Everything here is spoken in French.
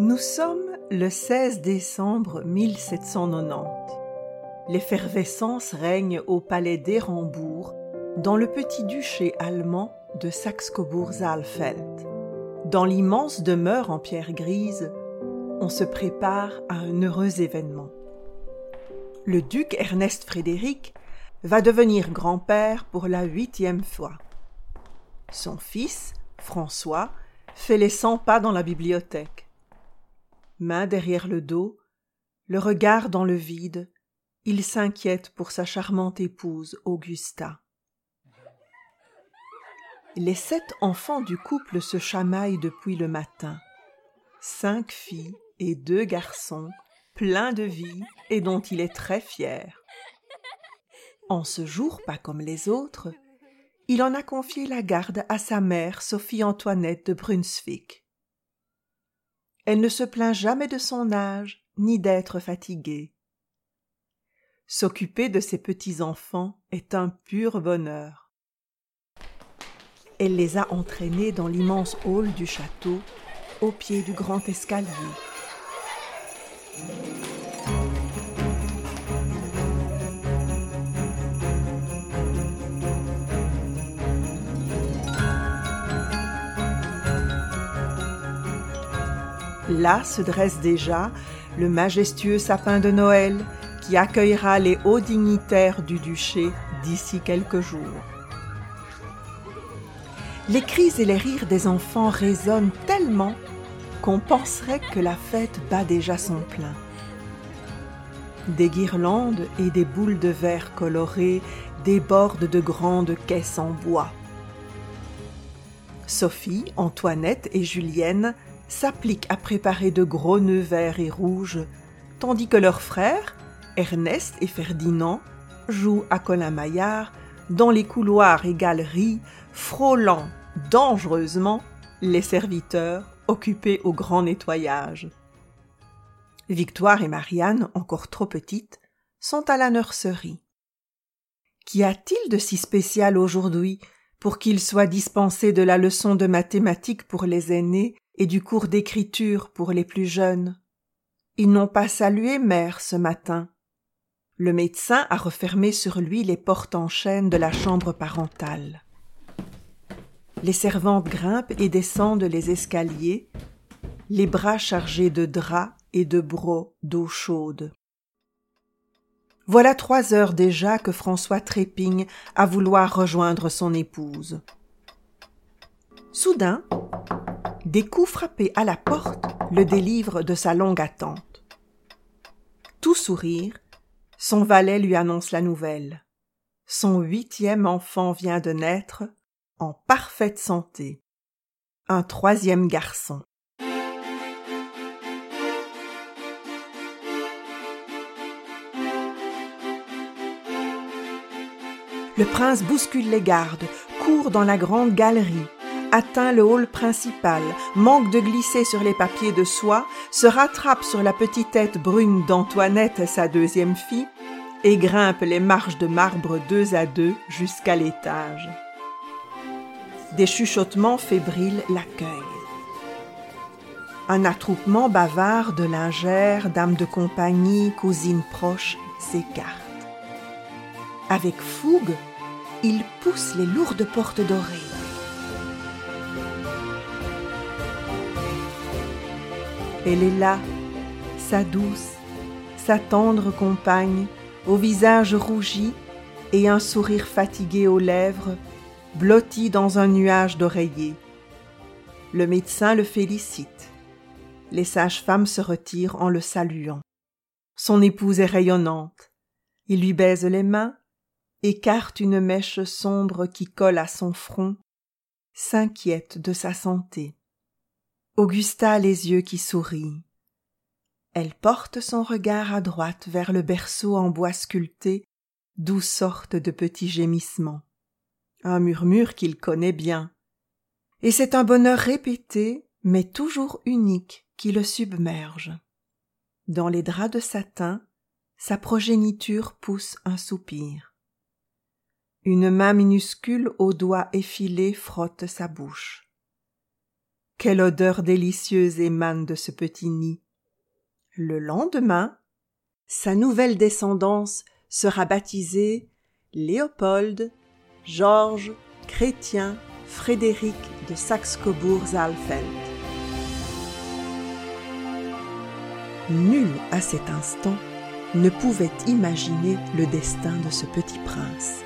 Nous sommes le 16 décembre 1790. L'effervescence règne au palais d'Érambourg, dans le petit duché allemand de Saxe-Cobourg-Saalfeld. Dans l'immense demeure en pierre grise, on se prépare à un heureux événement. Le duc Ernest Frédéric va devenir grand-père pour la huitième fois. Son fils, François, fait les cent pas dans la bibliothèque main derrière le dos, le regard dans le vide, il s'inquiète pour sa charmante épouse Augusta. Les sept enfants du couple se chamaillent depuis le matin. Cinq filles et deux garçons, pleins de vie et dont il est très fier. En ce jour, pas comme les autres, il en a confié la garde à sa mère Sophie Antoinette de Brunswick. Elle ne se plaint jamais de son âge, ni d'être fatiguée. S'occuper de ses petits-enfants est un pur bonheur. Elle les a entraînés dans l'immense hall du château, au pied du grand escalier. Là se dresse déjà le majestueux sapin de Noël qui accueillera les hauts dignitaires du duché d'ici quelques jours. Les cris et les rires des enfants résonnent tellement qu'on penserait que la fête bat déjà son plein. Des guirlandes et des boules de verre colorées débordent de grandes caisses en bois. Sophie, Antoinette et Julienne s'appliquent à préparer de gros nœuds verts et rouges, tandis que leurs frères, Ernest et Ferdinand, jouent à Colin-Maillard dans les couloirs et galeries, frôlant dangereusement les serviteurs occupés au grand nettoyage. Victoire et Marianne, encore trop petites, sont à la nurserie. Qu'y a-t-il de si spécial aujourd'hui pour qu'ils soient dispensés de la leçon de mathématiques pour les aînés et du cours d'écriture pour les plus jeunes. Ils n'ont pas salué mère ce matin. Le médecin a refermé sur lui les portes en chaîne de la chambre parentale. Les servantes grimpent et descendent les escaliers, les bras chargés de draps et de brocs d'eau chaude. Voilà trois heures déjà que François trépigne à vouloir rejoindre son épouse. Soudain, des coups frappés à la porte le délivrent de sa longue attente. Tout sourire, son valet lui annonce la nouvelle. Son huitième enfant vient de naître, en parfaite santé. Un troisième garçon. Le prince bouscule les gardes, court dans la grande galerie, atteint le hall principal, manque de glisser sur les papiers de soie, se rattrape sur la petite tête brune d'Antoinette, sa deuxième fille, et grimpe les marches de marbre deux à deux jusqu'à l'étage. Des chuchotements fébriles l'accueillent. Un attroupement bavard de lingères, dames de compagnie, cousines proches s'écarte. Avec fougue, il pousse les lourdes portes dorées. Elle est là, sa douce, sa tendre compagne, au visage rougi et un sourire fatigué aux lèvres, blotti dans un nuage d'oreillers. Le médecin le félicite. Les sages-femmes se retirent en le saluant. Son épouse est rayonnante. Il lui baise les mains, écarte une mèche sombre qui colle à son front, s'inquiète de sa santé. Augusta les yeux qui sourient. Elle porte son regard à droite vers le berceau en bois sculpté, d'où sortent de petits gémissements. Un murmure qu'il connaît bien. Et c'est un bonheur répété, mais toujours unique, qui le submerge. Dans les draps de satin, sa progéniture pousse un soupir. Une main minuscule aux doigts effilés frotte sa bouche. Quelle odeur délicieuse émane de ce petit nid. Le lendemain, sa nouvelle descendance sera baptisée Léopold, Georges, Chrétien, Frédéric de Saxe-Cobourg-Saalfeld. Nul à cet instant ne pouvait imaginer le destin de ce petit prince.